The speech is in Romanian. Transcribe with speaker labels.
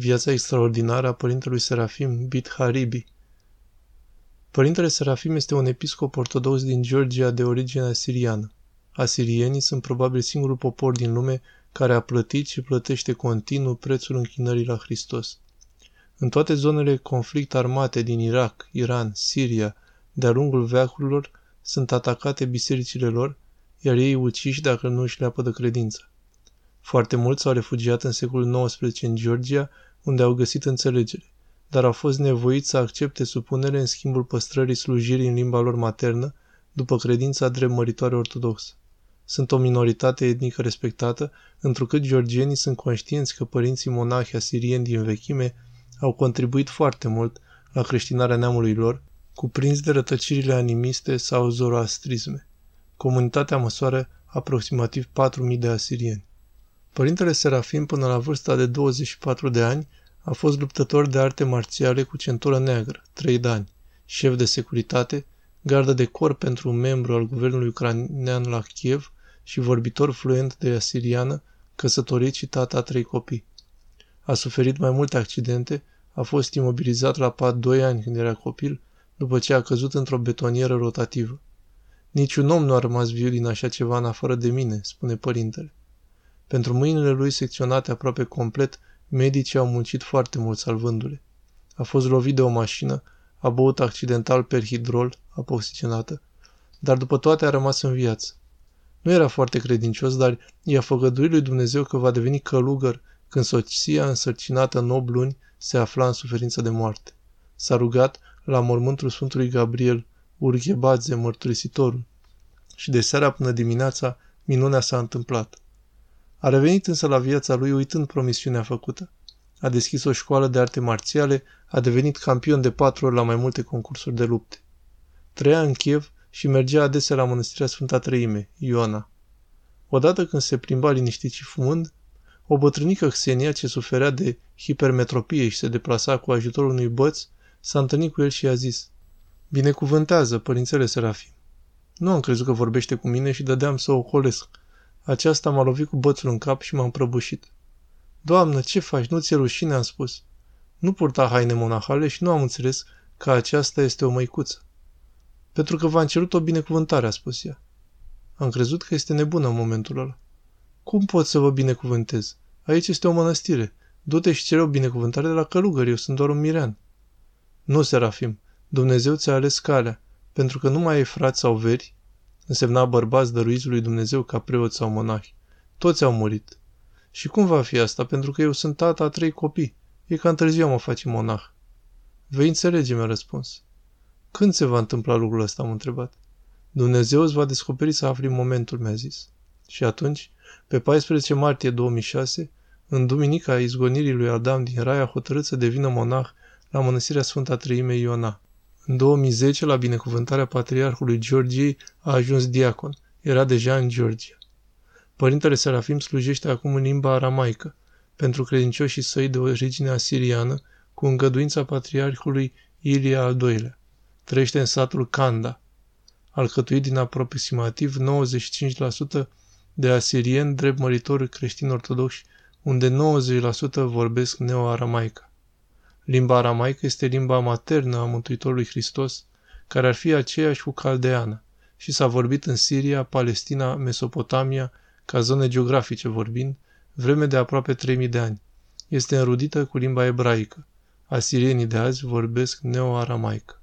Speaker 1: Viața extraordinară a părintelui Serafim Bit Haribi Părintele Serafim este un episcop ortodox din Georgia de origine asiriană. Asirienii sunt probabil singurul popor din lume care a plătit și plătește continuu prețul închinării la Hristos. În toate zonele conflict armate din Irak, Iran, Siria, de-a lungul veacurilor, sunt atacate bisericile lor, iar ei uciși dacă nu își leapă de credință. Foarte mulți s-au refugiat în secolul XIX în Georgia, unde au găsit înțelegere, dar au fost nevoiți să accepte supunere în schimbul păstrării slujirii în limba lor maternă, după credința drept măritoare ortodoxă. Sunt o minoritate etnică respectată, întrucât georgienii sunt conștienți că părinții monahi asirieni din vechime au contribuit foarte mult la creștinarea neamului lor, cuprins de rătăcirile animiste sau zoroastrisme. Comunitatea măsoară aproximativ 4.000 de asirieni. Părintele Serafim, până la vârsta de 24 de ani, a fost luptător de arte marțiale cu centură neagră, 3 de ani, șef de securitate, gardă de corp pentru un membru al guvernului ucrainean la Kiev și vorbitor fluent de asiriană, căsătorit și tata a trei copii. A suferit mai multe accidente, a fost imobilizat la pat 2 ani când era copil, după ce a căzut într-o betonieră rotativă. Niciun om nu a rămas viu din așa ceva în afară de mine, spune părintele. Pentru mâinile lui secționate aproape complet, medicii au muncit foarte mult salvându-le. A fost lovit de o mașină, a băut accidental perhidrol, apă oxigenată, dar după toate a rămas în viață. Nu era foarte credincios, dar i-a făgăduit lui Dumnezeu că va deveni călugăr când soția însărcinată în 8 luni se afla în suferință de moarte. S-a rugat la mormântul Sfântului Gabriel, Urghebadze, mărturisitorul. Și de seara până dimineața, minunea s-a întâmplat. A revenit însă la viața lui uitând promisiunea făcută. A deschis o școală de arte marțiale, a devenit campion de patru ori la mai multe concursuri de lupte. Trăia în Kiev și mergea adesea la mănăstirea Sfânta Trăime, Ioana. Odată când se plimba liniștit și fumând, o bătrânică Xenia ce suferea de hipermetropie și se deplasa cu ajutorul unui băț, s-a întâlnit cu el și i-a zis Binecuvântează, părințele Serafim. Nu am crezut că vorbește cu mine și dădeam să o colesc. Aceasta m-a lovit cu bățul în cap și m-am prăbușit. Doamnă, ce faci? Nu ți-e rușine?" am spus. Nu purta haine monahale și nu am înțeles că aceasta este o măicuță. Pentru că v-am cerut o binecuvântare, a spus ea. Am crezut că este nebună în momentul ăla. Cum pot să vă binecuvântez? Aici este o mănăstire. Du-te și cere o binecuvântare de la călugări, eu sunt doar un mirean. Nu, Serafim, Dumnezeu ți-a ales calea, pentru că nu mai ai frați sau veri, însemna bărbați dăruiți lui Dumnezeu ca preoți sau monahi. Toți au murit. Și cum va fi asta? Pentru că eu sunt tata a trei copii. E ca întârziu mă face monah. Vei înțelege, mi-a răspuns. Când se va întâmpla lucrul ăsta, am întrebat. Dumnezeu îți va descoperi să afli momentul, mi-a zis. Și atunci, pe 14 martie 2006, în duminica izgonirii lui Adam din Rai, a hotărât să devină monah la mănăstirea Sfânta Treime Iona. În 2010, la binecuvântarea patriarhului Georgiei, a ajuns diacon. Era deja în Georgia. Părintele Serafim slujește acum în limba aramaică, pentru credincioșii săi de origine asiriană, cu îngăduința patriarhului Ilia al II-lea. Trăiește în satul Kanda, alcătuit din aproximativ 95% de asirieni drept măritori creștini ortodoxi, unde 90% vorbesc neo-aramaica. Limba aramaică este limba maternă a Mântuitorului Hristos, care ar fi aceeași cu caldeana, și s-a vorbit în Siria, Palestina, Mesopotamia, ca zone geografice vorbind, vreme de aproape 3000 de ani. Este înrudită cu limba ebraică. Asirienii de azi vorbesc neo-aramaică.